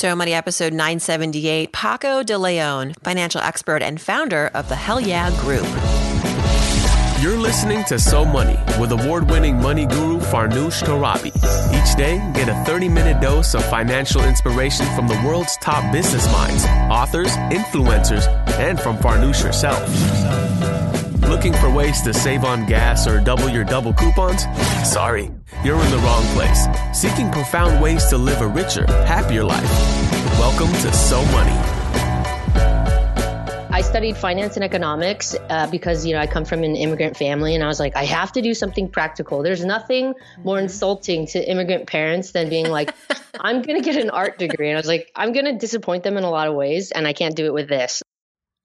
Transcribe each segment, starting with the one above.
So Money episode 978, Paco de Leon, financial expert and founder of the Hell Yeah Group. You're listening to So Money with award winning money guru Farnoosh Torabi. Each day, get a 30 minute dose of financial inspiration from the world's top business minds, authors, influencers, and from Farnoosh herself. Looking for ways to save on gas or double your double coupons? Sorry, you're in the wrong place. Seeking profound ways to live a richer, happier life. Welcome to So Money. I studied finance and economics uh, because you know I come from an immigrant family, and I was like, I have to do something practical. There's nothing more insulting to immigrant parents than being like, I'm gonna get an art degree, and I was like, I'm gonna disappoint them in a lot of ways, and I can't do it with this.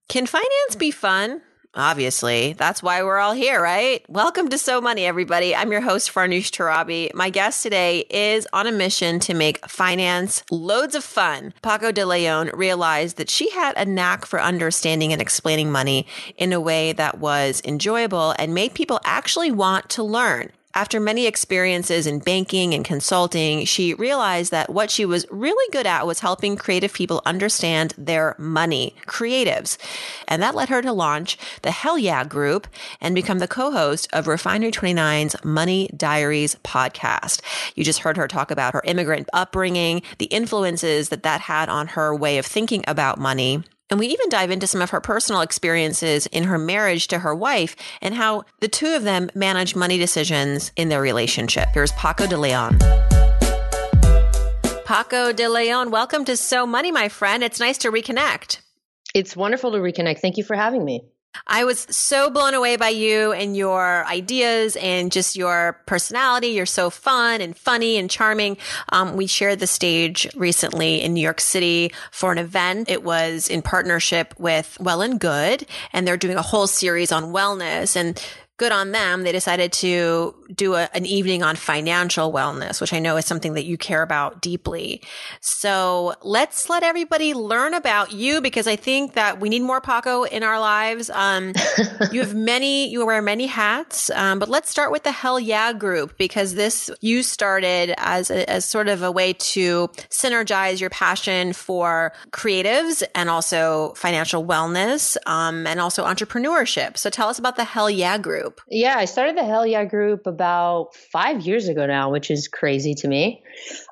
Can finance be fun? Obviously, that's why we're all here, right? Welcome to So Money, everybody. I'm your host, Farnoosh Torabi. My guest today is on a mission to make finance loads of fun. Paco de Leon realized that she had a knack for understanding and explaining money in a way that was enjoyable and made people actually want to learn. After many experiences in banking and consulting, she realized that what she was really good at was helping creative people understand their money, creatives. And that led her to launch the Hell Yeah Group and become the co-host of Refinery 29's Money Diaries podcast. You just heard her talk about her immigrant upbringing, the influences that that had on her way of thinking about money. And we even dive into some of her personal experiences in her marriage to her wife and how the two of them manage money decisions in their relationship. Here's Paco de Leon. Paco de Leon, welcome to So Money, my friend. It's nice to reconnect. It's wonderful to reconnect. Thank you for having me. I was so blown away by you and your ideas and just your personality. You're so fun and funny and charming. Um, we shared the stage recently in New York City for an event. It was in partnership with Well and Good, and they're doing a whole series on wellness and good on them. They decided to do a, an evening on financial wellness, which I know is something that you care about deeply. So let's let everybody learn about you because I think that we need more Paco in our lives. Um, you have many, you wear many hats, um, but let's start with the Hell Yeah group because this you started as a, as sort of a way to synergize your passion for creatives and also financial wellness, um, and also entrepreneurship. So tell us about the Hell Yeah group group? Yeah, I started the Hell Yeah group about five years ago now, which is crazy to me.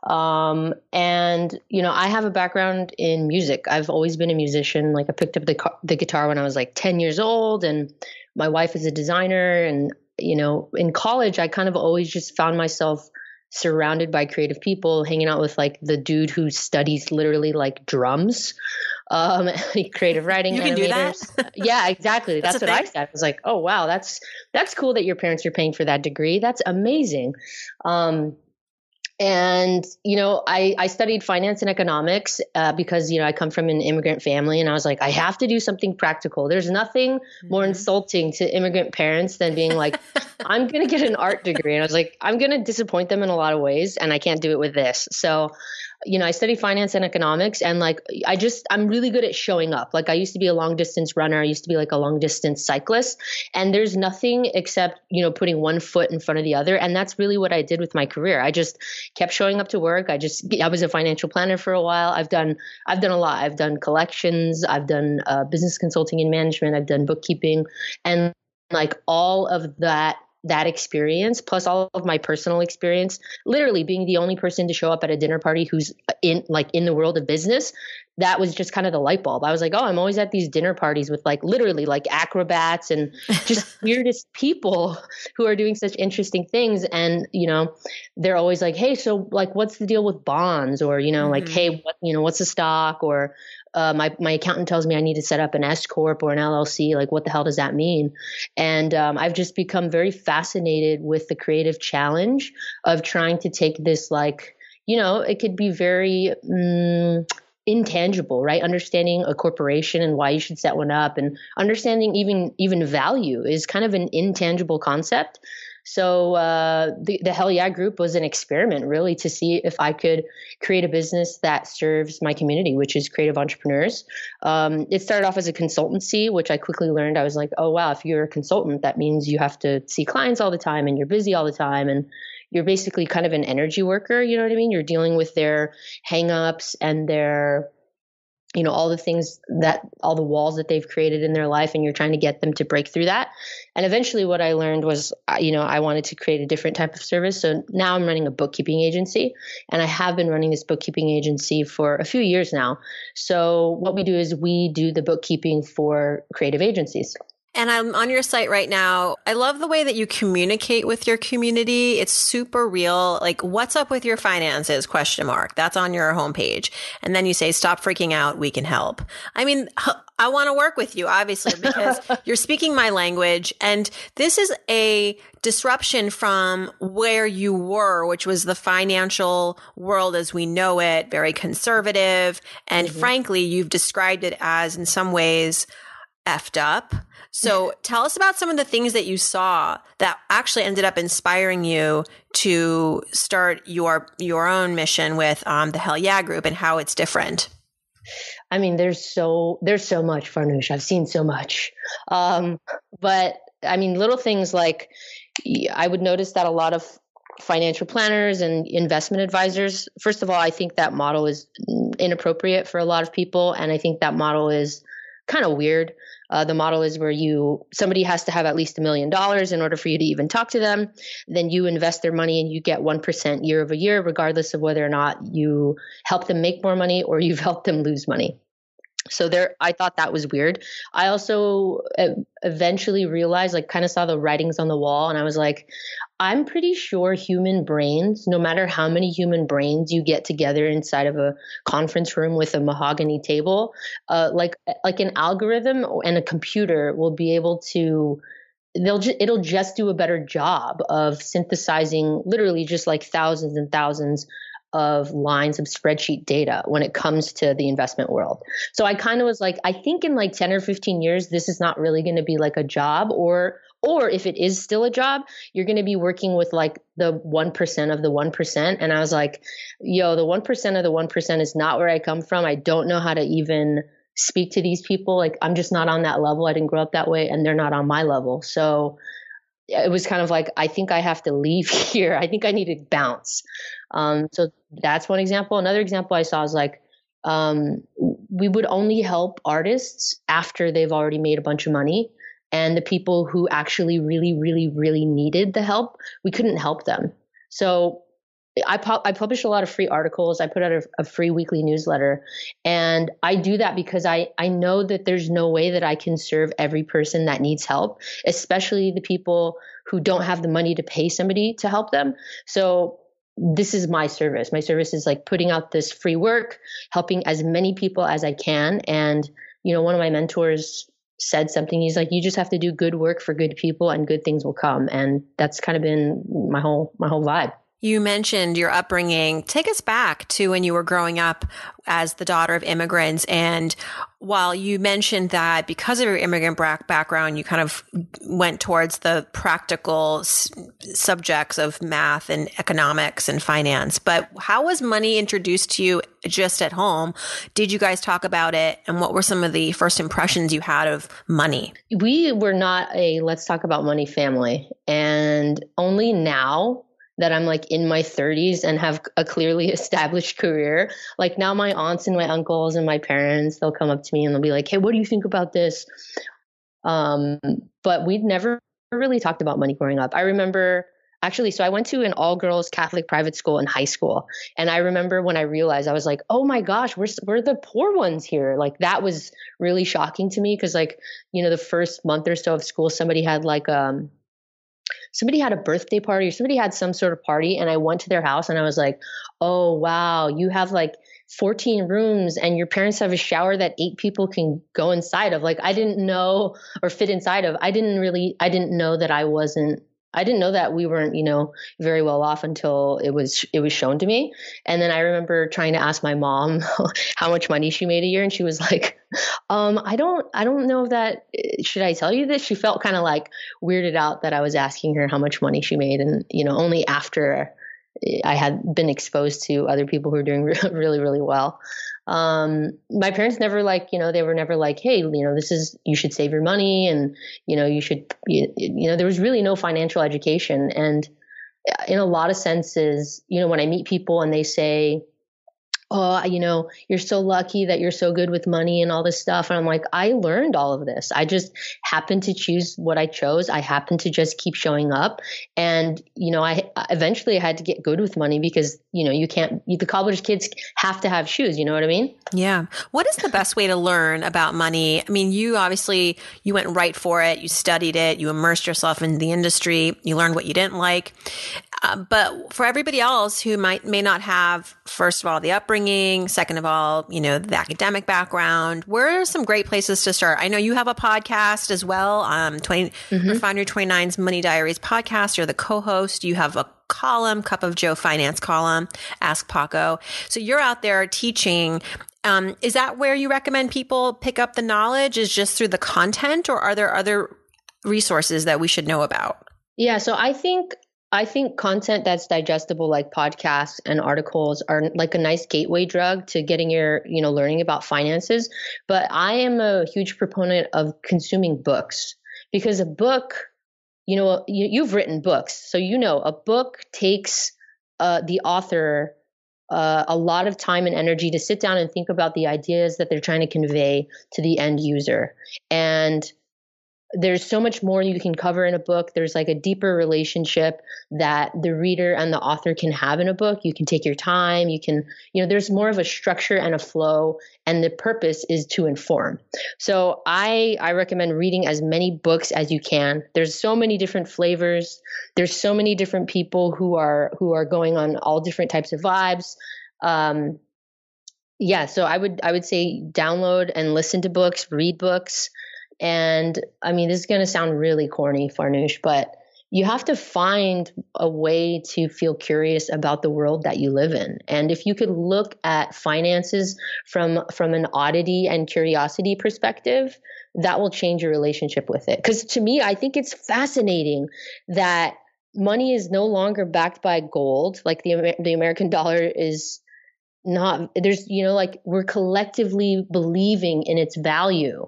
Um, and you know, I have a background in music. I've always been a musician. Like I picked up the the guitar when I was like ten years old, and my wife is a designer. And you know, in college, I kind of always just found myself surrounded by creative people, hanging out with like the dude who studies literally like drums um, creative writing. You can animators. do that. yeah, exactly. That's, that's what. I said. I was like, oh wow, that's that's cool that your parents are paying for that degree. That's amazing. Um, and you know I, I studied finance and economics uh, because you know i come from an immigrant family and i was like i have to do something practical there's nothing mm-hmm. more insulting to immigrant parents than being like i'm going to get an art degree and i was like i'm going to disappoint them in a lot of ways and i can't do it with this so you know, I study finance and economics and like I just I'm really good at showing up. Like I used to be a long distance runner, I used to be like a long distance cyclist, and there's nothing except, you know, putting one foot in front of the other and that's really what I did with my career. I just kept showing up to work. I just I was a financial planner for a while. I've done I've done a lot. I've done collections, I've done uh, business consulting and management, I've done bookkeeping and like all of that that experience plus all of my personal experience literally being the only person to show up at a dinner party who's in like in the world of business that was just kind of the light bulb. I was like oh i'm always at these dinner parties with like literally like acrobats and just weirdest people who are doing such interesting things. And you know they're always like hey so like what's the deal with bonds? Or you know mm-hmm. like hey what you know what's the stock? Or uh, my my accountant tells me I need to set up an S corp or an LLC. Like, what the hell does that mean? And um, I've just become very fascinated with the creative challenge of trying to take this, like, you know, it could be very. Mm, intangible right understanding a corporation and why you should set one up and understanding even even value is kind of an intangible concept so uh, the, the Hell Yeah group was an experiment, really, to see if I could create a business that serves my community, which is creative entrepreneurs. Um, it started off as a consultancy, which I quickly learned. I was like, oh wow, if you're a consultant, that means you have to see clients all the time and you're busy all the time and you're basically kind of an energy worker. You know what I mean? You're dealing with their hangups and their you know all the things that all the walls that they've created in their life and you're trying to get them to break through that. And eventually what i learned was uh, you know i wanted to create a different type of service. So now i'm running a bookkeeping agency and i have been running this bookkeeping agency for a few years now. So what we do is we do the bookkeeping for creative agencies and I'm on your site right now. I love the way that you communicate with your community. It's super real. Like, what's up with your finances? Question mark. That's on your homepage. And then you say, stop freaking out. We can help. I mean, I want to work with you, obviously, because you're speaking my language. And this is a disruption from where you were, which was the financial world as we know it, very conservative. And mm-hmm. frankly, you've described it as in some ways effed up. So tell us about some of the things that you saw that actually ended up inspiring you to start your your own mission with um, the Hell Yeah Group and how it's different. I mean, there's so there's so much Farnoosh. I've seen so much, um, but I mean, little things like I would notice that a lot of financial planners and investment advisors. First of all, I think that model is inappropriate for a lot of people, and I think that model is kind of weird. Uh, the model is where you somebody has to have at least a million dollars in order for you to even talk to them. Then you invest their money and you get one percent year over year, regardless of whether or not you help them make more money or you've helped them lose money so there i thought that was weird i also eventually realized like kind of saw the writings on the wall and i was like i'm pretty sure human brains no matter how many human brains you get together inside of a conference room with a mahogany table uh, like like an algorithm and a computer will be able to they'll ju- it'll just do a better job of synthesizing literally just like thousands and thousands of lines of spreadsheet data when it comes to the investment world. So I kind of was like, I think in like 10 or 15 years, this is not really going to be like a job or or if it is still a job, you're going to be working with like the 1% of the 1%. And I was like, yo, the 1% of the 1% is not where I come from. I don't know how to even speak to these people. Like, I'm just not on that level. I didn't grow up that way, and they're not on my level. So it was kind of like, I think I have to leave here. I think I need to bounce. Um, so that's one example. Another example I saw is like, um, we would only help artists after they've already made a bunch of money. And the people who actually really, really, really needed the help, we couldn't help them. So I, pu- I publish a lot of free articles. I put out a, a, free weekly newsletter, and I do that because I I know that there's no way that I can serve every person that needs help, especially the people who don't have the money to pay somebody to help them. So this is my service. My service is like putting out this free work, helping as many people as I can. And, you know, one of my mentors said something. He's like, you just have to do good work for good people and good things will come. And that's kind of been my whole, my whole vibe. You mentioned your upbringing. Take us back to when you were growing up as the daughter of immigrants. And while you mentioned that because of your immigrant background, you kind of went towards the practical s- subjects of math and economics and finance. But how was money introduced to you just at home? Did you guys talk about it? And what were some of the first impressions you had of money? We were not a let's talk about money family. And only now that I'm like in my 30s and have a clearly established career. Like now, my aunts and my uncles and my parents, they'll come up to me and they'll be like, "Hey, what do you think about this?" Um, but we'd never really talked about money growing up. I remember actually, so I went to an all girls Catholic private school in high school, and I remember when I realized I was like, "Oh my gosh, we're we're the poor ones here." Like that was really shocking to me because like you know the first month or so of school, somebody had like um somebody had a birthday party or somebody had some sort of party and I went to their house and I was like, "Oh, wow, you have like 14 rooms and your parents have a shower that eight people can go inside of." Like I didn't know or fit inside of. I didn't really I didn't know that I wasn't I didn't know that we weren't, you know, very well off until it was it was shown to me. And then I remember trying to ask my mom how much money she made a year, and she was like, um, "I don't, I don't know if that should I tell you this." She felt kind of like weirded out that I was asking her how much money she made, and you know, only after I had been exposed to other people who were doing really, really well um, my parents never like, you know, they were never like, hey, you know, this is, you should save your money and, you know, you should, you, you know, there was really no financial education. And in a lot of senses, you know, when I meet people and they say, oh, you know, you're so lucky that you're so good with money and all this stuff. And I'm like, I learned all of this. I just happened to choose what I chose. I happened to just keep showing up. And, you know, I eventually I had to get good with money because, you know, you can't, the college kids have to have shoes. You know what I mean? Yeah. What is the best way to learn about money? I mean, you obviously, you went right for it. You studied it. You immersed yourself in the industry. You learned what you didn't like. Uh, but for everybody else who might may not have, first of all, the upbringing, second of all, you know, the academic background, where are some great places to start? I know you have a podcast as well, um, 20, mm-hmm. Refinery 29's Money Diaries podcast. You're the co-host. You have a column, Cup of Joe Finance column, Ask Paco. So you're out there teaching. Um, is that where you recommend people pick up the knowledge? Is just through the content, or are there other resources that we should know about? Yeah, so I think I think content that's digestible, like podcasts and articles, are like a nice gateway drug to getting your, you know, learning about finances. But I am a huge proponent of consuming books because a book, you know, you, you've written books, so you know a book takes uh, the author uh, a lot of time and energy to sit down and think about the ideas that they're trying to convey to the end user. And there's so much more you can cover in a book. There's like a deeper relationship that the reader and the author can have in a book. You can take your time. You can, you know, there's more of a structure and a flow, and the purpose is to inform. So I I recommend reading as many books as you can. There's so many different flavors. There's so many different people who are who are going on all different types of vibes. Um, yeah, so I would I would say download and listen to books, read books. And I mean, this is going to sound really corny, Farnoosh, but you have to find a way to feel curious about the world that you live in. And if you could look at finances from from an oddity and curiosity perspective, that will change your relationship with it. Cuz to me, I think it's fascinating that money is no longer backed by gold, like the the American dollar is not there's you know like we're collectively believing in its value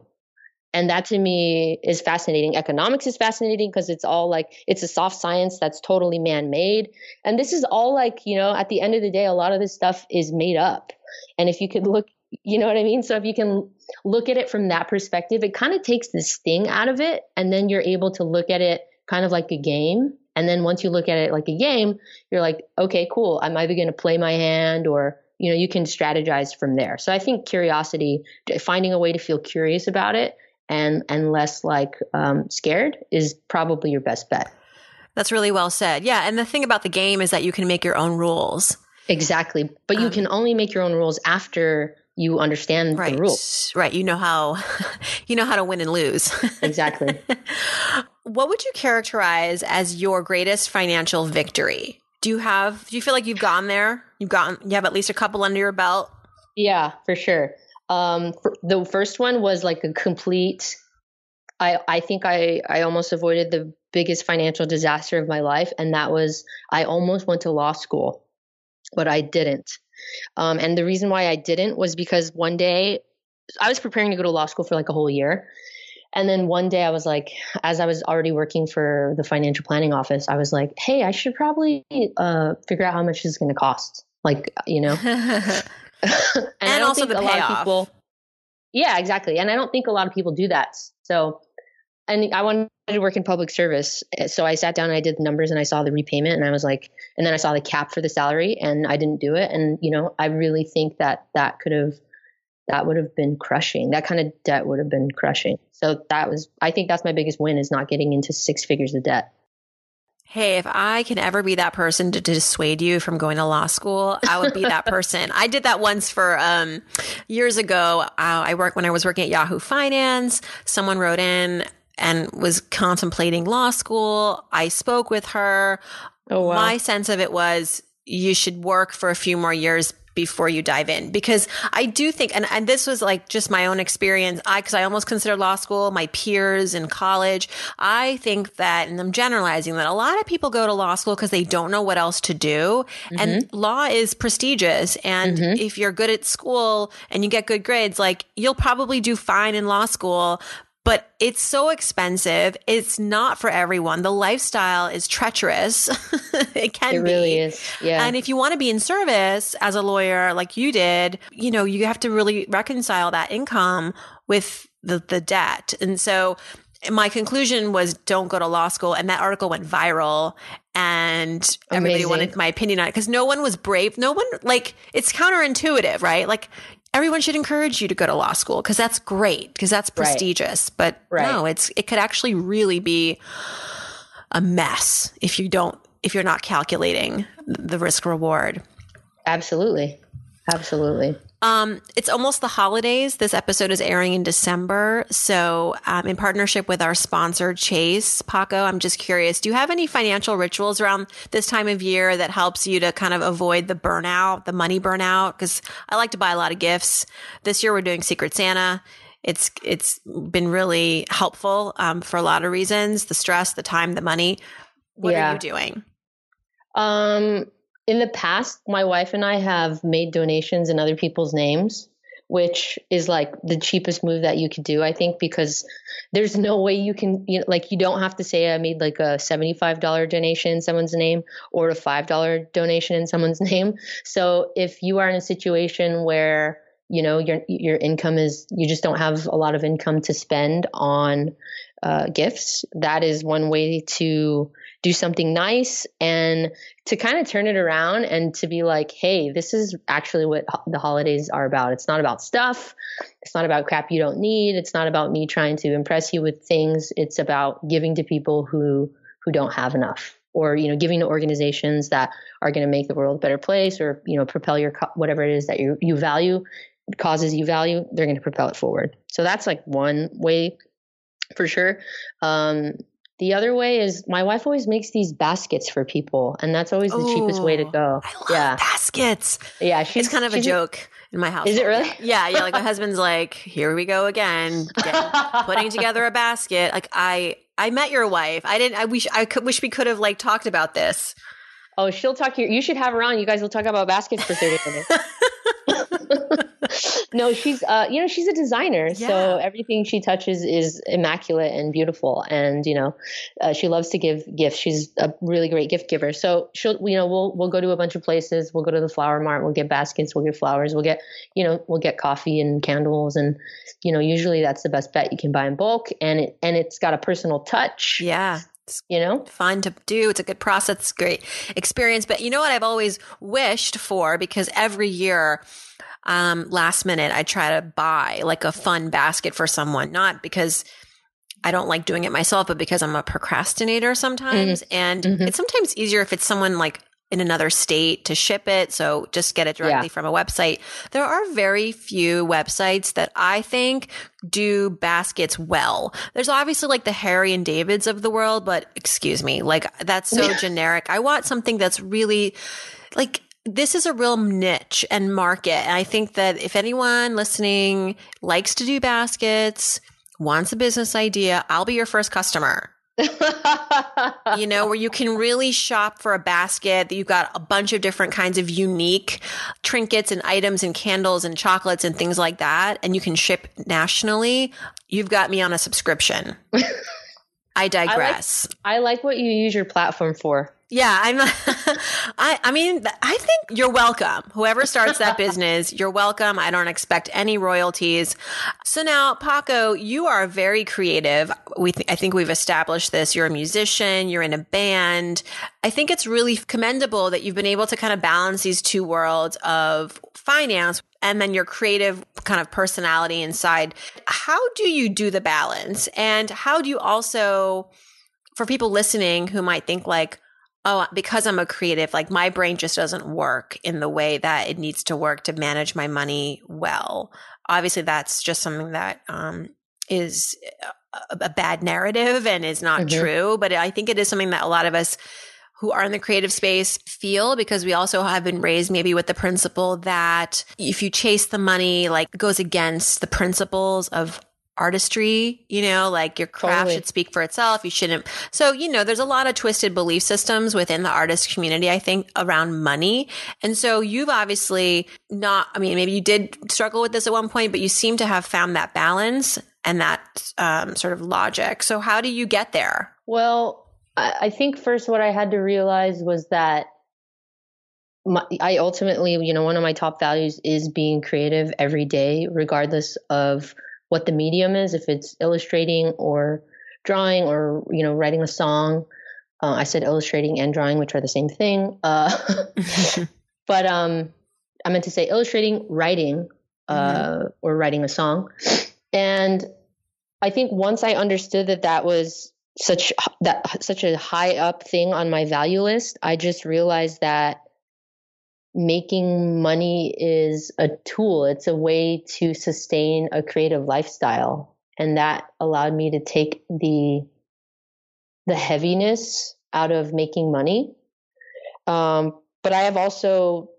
and that to me is fascinating. Economics is fascinating because it's all like it's a soft science that's totally man-made. And this is all like you know at the end of the day a lot of this stuff is made up. And if you could look you know what i mean? So if you can look at it from that perspective it kind of takes the sting out of it and then you're able to look at it kind of like a game. And then once you look at it like a game you're like okay cool. I'm either going to play my hand or you know you can strategize from there. So i think curiosity finding a way to feel curious about it and and less like um, scared is probably your best bet. That's really well said. Yeah, and the thing about the game is that you can make your own rules. Exactly, but you um, can only make your own rules after you understand right, the rules. Right. You know how you know how to win and lose. exactly. what would you characterize as your greatest financial victory? Do you have do you feel like you've gone there? You've gotten you have at least a couple under your belt? Yeah, for sure. Um, the first one was like a complete. I I think I I almost avoided the biggest financial disaster of my life, and that was I almost went to law school, but I didn't. Um, and the reason why I didn't was because one day I was preparing to go to law school for like a whole year. And then one day I was like, as I was already working for the financial planning office, I was like, hey, I should probably uh, figure out how much this is going to cost. Like, you know, and, and also the payoff. People, yeah, exactly. And I don't think a lot of people do that. So, and I wanted to work in public service. So I sat down and I did the numbers and I saw the repayment and I was like, and then I saw the cap for the salary and I didn't do it. And, you know, I really think that that could have, that would have been crushing. That kind of debt would have been crushing. So that was, I think that's my biggest win is not getting into six figures of debt. Hey, if I can ever be that person to, dissuade you from going to law school, I would be that person. I did that once for um, years ago. Uh, I worked when I was working at Yahoo Finance. Someone wrote in and was contemplating law school. I spoke with her. Oh, wow. My sense of it was you should work for a few more years before you dive in because I do think, and, and this was like just my own experience. I, cause I almost consider law school, my peers in college. I think that, and I'm generalizing that a lot of people go to law school because they don't know what else to do. Mm-hmm. And law is prestigious. And mm-hmm. if you're good at school and you get good grades, like you'll probably do fine in law school but it's so expensive. It's not for everyone. The lifestyle is treacherous. it can it be. really is. Yeah. And if you want to be in service as a lawyer, like you did, you know, you have to really reconcile that income with the, the debt. And so my conclusion was don't go to law school. And that article went viral and everybody Amazing. wanted my opinion on it because no one was brave. No one, like, it's counterintuitive, right? Like, everyone should encourage you to go to law school because that's great because that's Right. prestigious. But Right. no, it's, it could actually really be a mess if you don't, if you're not calculating the risk reward. Absolutely. Absolutely. Um, it's almost the holidays. This episode is airing in December. So, um, in partnership with our sponsor, Chase Paco, I'm just curious do you have any financial rituals around this time of year that helps you to kind of avoid the burnout, the money burnout? Because I like to buy a lot of gifts. This year, we're doing Secret Santa. It's it's been really helpful um, for a lot of reasons: the stress, the time, the money. What Yeah. are you doing? Um, in the past, my wife and I have made donations in other people's names, which is like the cheapest move that you could do, I think, because there's no way you can, you know, like, you don't have to say I made like a $75 donation in someone's name or a $5 donation in someone's name. So if you are in a situation where, you know, your, your income is, you just don't have a lot of income to spend on uh, gifts, that is one way to do something nice and to kind of turn it around and to be like, hey, this is actually what ho- the holidays are about. It's not about stuff. It's not about crap you don't need. It's not about me trying to impress you with things. It's about giving to people who who don't have enough or you know giving to organizations that are going to make the world a better place or you know propel your co- whatever it is that you you value causes you value they're going to propel it forward so that's like one way for sure um the other way is my wife always makes these baskets for people, and that's always the cheapest way to oh, go. I love yeah, baskets. yeah. She's it's kind of a joke in my house. Is it really? Yeah, yeah. Like my husband's like, here we go again, putting together a basket. Like I, I met your wife. I didn't. I wish I could. Wish we could have like talked about this. Oh, she'll talk. You, you should have her on. You guys will talk about baskets for thirty minutes. no, she's uh, you know, she's a designer, Yeah. so everything she touches is immaculate and beautiful. And you know, uh, she loves to give gifts. She's a really great gift giver. So she'll, you know, we'll we'll go to a bunch of places. We'll go to the flower mart. We'll get baskets. We'll get flowers. We'll get, you know, we'll get coffee and candles. And you know, usually that's the best bet. You can buy in bulk, and it and it's got a personal touch. Yeah. You know, fun to do. It's a good process. It's great experience. But you know what I've always wished for because every year, um, last minute, I try to buy like a fun basket for someone, not because I don't like doing it myself, but because I'm a procrastinator sometimes. And Mhm. it's sometimes easier if it's someone like in another state to ship it. So just get it directly Yeah. from a website. There are very few websites that I think do baskets well. There's obviously like the Harry and Davids of the world, but excuse me, like that's so generic. I want something that's really like this is a real niche and market. And I think that if anyone listening likes to do baskets, wants a business idea, I'll be your first customer you know, where you can really shop for a basket that you've got a bunch of different kinds of unique trinkets and items and candles and chocolates and things like that. And you can ship nationally. You've got me on a subscription. I digress. I like what you use your platform for. Yeah, I'm. I. I mean, I think you're welcome. Whoever starts that business, you're welcome. I don't expect any royalties. So now, Paco, you are very creative. We. Th- I think we've established this. You're a musician. You're in a band. I think it's really commendable that you've been able to kind of balance these two worlds of finance and then your creative kind of personality inside. How do you do the balance? And how do you also, for people listening who might think like, oh, because I'm a creative, like my brain just doesn't work in the way that it needs to work to manage my money well. Obviously, that's just something that um, is a, a bad narrative and is not Mhm. true. But I think it is something that a lot of us who are in the creative space feel because we also have been raised maybe with the principle that if you chase the money, like it goes against the principles of artistry, you know, like your craft totally. should speak for itself. You shouldn't. So, you know, there's a lot of twisted belief systems within the artist community, I think, around money. And so you've obviously not, I mean, maybe you did struggle with this at one point, but you seem to have found that balance and that um, sort of logic. So, how do you get there? Well, I think first what I had to realize was that my, I ultimately, you know, one of my top values is being creative every day, regardless of what the medium is, if it's illustrating or drawing or, you know, writing a song. Uh, I said illustrating and drawing, which are the same thing. Uh, but um, I meant to say illustrating, writing, uh, mm-hmm. or writing a song. And I think once I understood that that was such that such a high up thing on my value list, I just realized that making money is a tool. It's a way to sustain a creative lifestyle. And that allowed me to take the the heaviness out of making money. Um, but I have also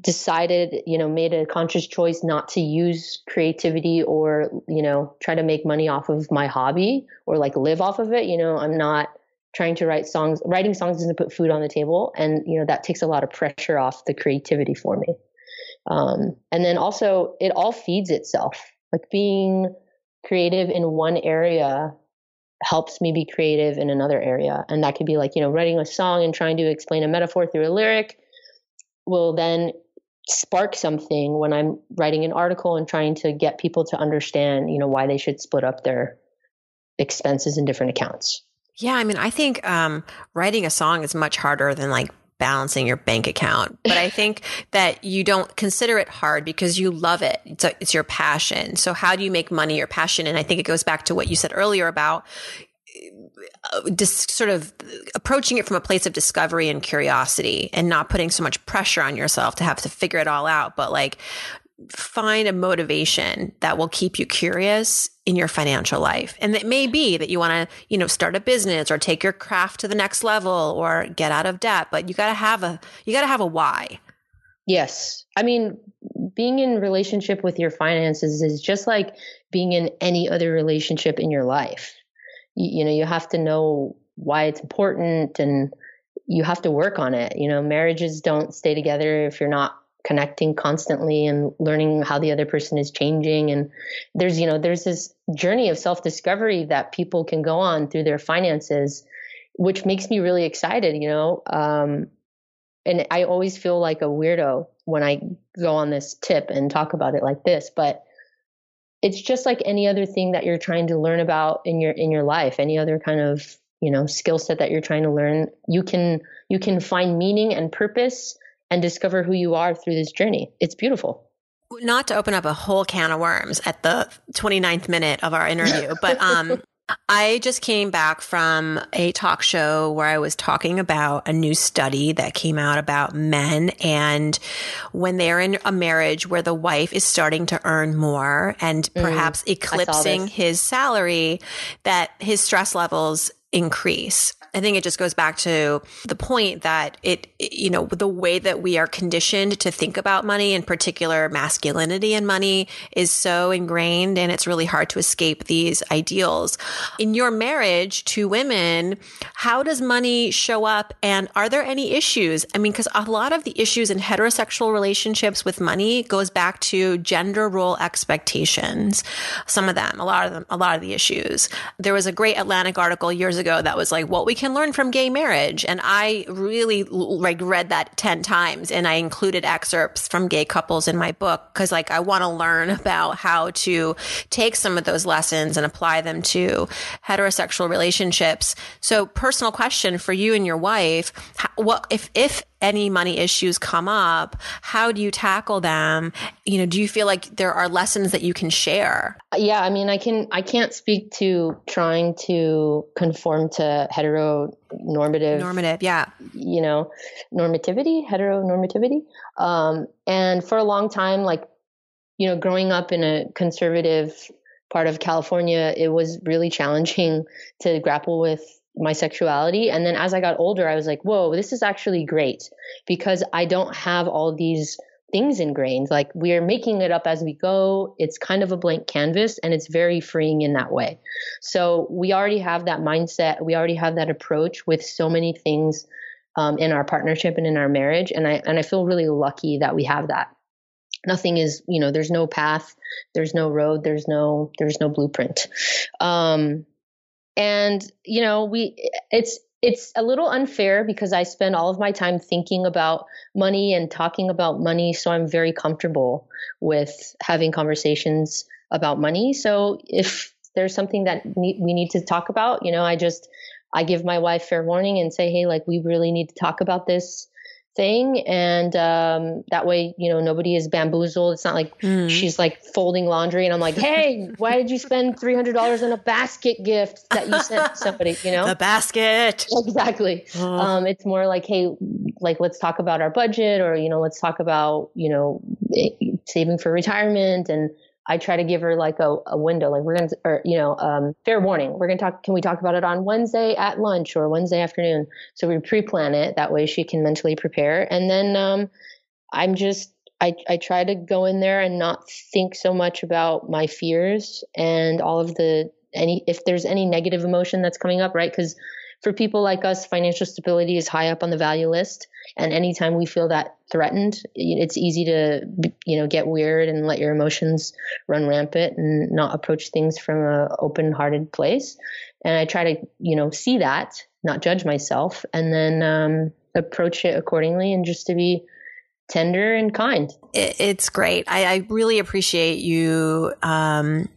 decided, you know, made a conscious choice not to use creativity or, you know, try to make money off of my hobby or like live off of it. You know, I'm not trying to write songs writing songs doesn't put food on the table and you know that takes a lot of pressure off the creativity for me. Um, and then also it all feeds itself. Like being creative in one area helps me be creative in another area. And that could be like you know writing a song and trying to explain a metaphor through a lyric will then spark something when i'm writing an article and trying to get people to understand you know why they should split up their expenses in different accounts yeah, I mean, I think um, writing a song is much harder than like balancing your bank account. But I think that you don't consider it hard because you love it. It's, a, it's your passion. So how do you make money your passion? And I think it goes back to what you said earlier about just uh, sort of approaching it from a place of discovery and curiosity and not putting so much pressure on yourself to have to figure it all out, but like find a motivation that will keep you curious in your financial life. And it may be that you want to, you know, start a business or take your craft to the next level or get out of debt, but you got to have a you got to have a why. Yes. I mean, being in relationship with your finances is just like being in any other relationship in your life. You, you know, you have to know why it's important and you have to work on it. You know, marriages don't stay together if you're not connecting constantly and learning how the other person is changing. And there's you know there's this journey of self-discovery that people can go on through their finances which makes me really excited you know um, and i always feel like a weirdo when i go on this tip and talk about it like this but it's just like any other thing that you're trying to learn about in your in your life any other kind of you know skill set that you're trying to learn you can you can find meaning and purpose and discover who you are through this journey. It's beautiful. Not to open up a whole can of worms at the 29th minute of our interview, but um, I just came back from a talk show where I was talking about a new study that came out about men and when they're in a marriage where the wife is starting to earn more and mm, perhaps mm, eclipsing his salary, that his stress levels increase. I think it just goes back to the point that it, you know, the way that we are conditioned to think about money, in particular masculinity and money, is so ingrained and it's really hard to escape these ideals. In your marriage to women, how does money show up and are there any issues? I mean, because a lot of the issues in heterosexual relationships with money goes back to gender role expectations. Some of them, a lot of them, a lot of the issues. There was a great Atlantic article years ago that was like what we can learn from gay marriage. And I really like read that 10 times and I included excerpts from gay couples in my book because like I want to learn about how to take some of those lessons and apply them to heterosexual relationships. So personal question for you and your wife, what if if any money issues come up, how do you tackle them? You know, do you feel like there are lessons that you can share? Yeah, I mean, I can I can't speak to trying to conform to heteronormative normative, yeah. You know, normativity, heteronormativity. Um and for a long time like you know, growing up in a conservative part of California, it was really challenging to grapple with my sexuality. And then as I got older, I was like, whoa, this is actually great because I don't have all these things ingrained. Like we're making it up as we go. It's kind of a blank canvas and it's very freeing in that way. So we already have that mindset. We already have that approach with so many things um, in our partnership and in our marriage. And I, and I feel really lucky that we have that. Nothing is, you know, there's no path, there's no road, there's no, there's no blueprint. Um, and, you know, we, it's, it's a little unfair because I spend all of my time thinking about money and talking about money. So I'm very comfortable with having conversations about money. So if there's something that we need to talk about, you know, I just, I give my wife fair warning and say, hey, like we really need to talk about this thing. And um, that way you know nobody is bamboozled. It's not like mm. she's like folding laundry and i'm like hey why did you spend $300 on a basket gift that you sent somebody? You know? A basket. Exactly. Oh. um, it's more like hey like let's talk about our budget or you know let's talk about you know eh, saving for retirement and I try to give her like a, a window, like we're going to, or, you know, um, fair warning. We're going to talk, can we talk about it on Wednesday at lunch or Wednesday afternoon? So we pre plan it. That way she can mentally prepare. And then um, I'm just, I, I try to go in there and not think so much about my fears and all of the, any, if there's any negative emotion that's coming up, right? Because for people like us, financial stability is high up on the value list. And anytime we feel that threatened, it's easy to, you know, get weird and let your emotions run rampant and not approach things from an open hearted place. And I try to, you know, see that, not judge myself, and then um, approach it accordingly and just to be tender and kind. It's great. I, I really appreciate you um,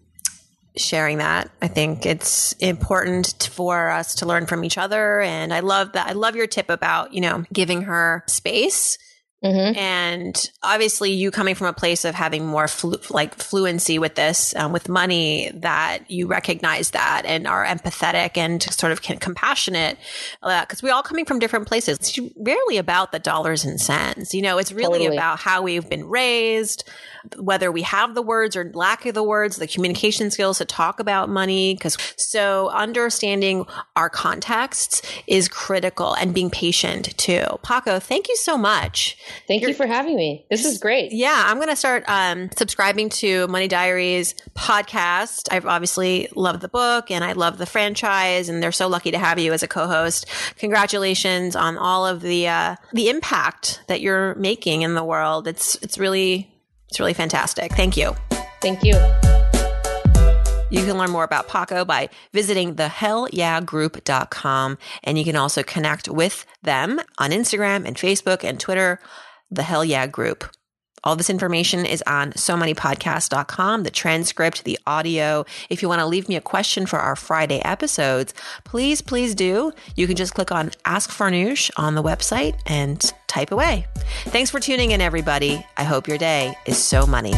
sharing that. I think it's important for us to learn from each other. And I love that. I love your tip about, you know, giving her space Mm-hmm. And obviously, you coming from a place of having more flu- like fluency with this, um, with money, that you recognize that and are empathetic and sort of compassionate, because uh, we all coming from different places. It's rarely about the dollars and cents. You know, it's really totally. about how we've been raised, whether we have the words or lack of the words, the communication skills to talk about money. Because so understanding our contexts is critical, and being patient too. Paco, thank you so much. Thank You're, you for having me. This is great. Yeah, I'm going to start um, subscribing to Money Diaries podcast. I've obviously loved the book and I love the franchise, and they're so lucky to have you as a co-host. Congratulations on all of the uh, the impact that you're making in the world. It's it's really it's really fantastic. Thank you. Thank you. You can learn more about Paco by visiting thehellyeahgroup.com. And you can also connect with them on Instagram and Facebook and Twitter, the Hell Yeah Group. All this information is on somoneypodcast.com, the transcript, the audio. If you want to leave me a question for our Friday episodes, please, please do. You can just click on Ask Farnoosh on the website and type away. Thanks for tuning in, everybody. I hope your day is so money.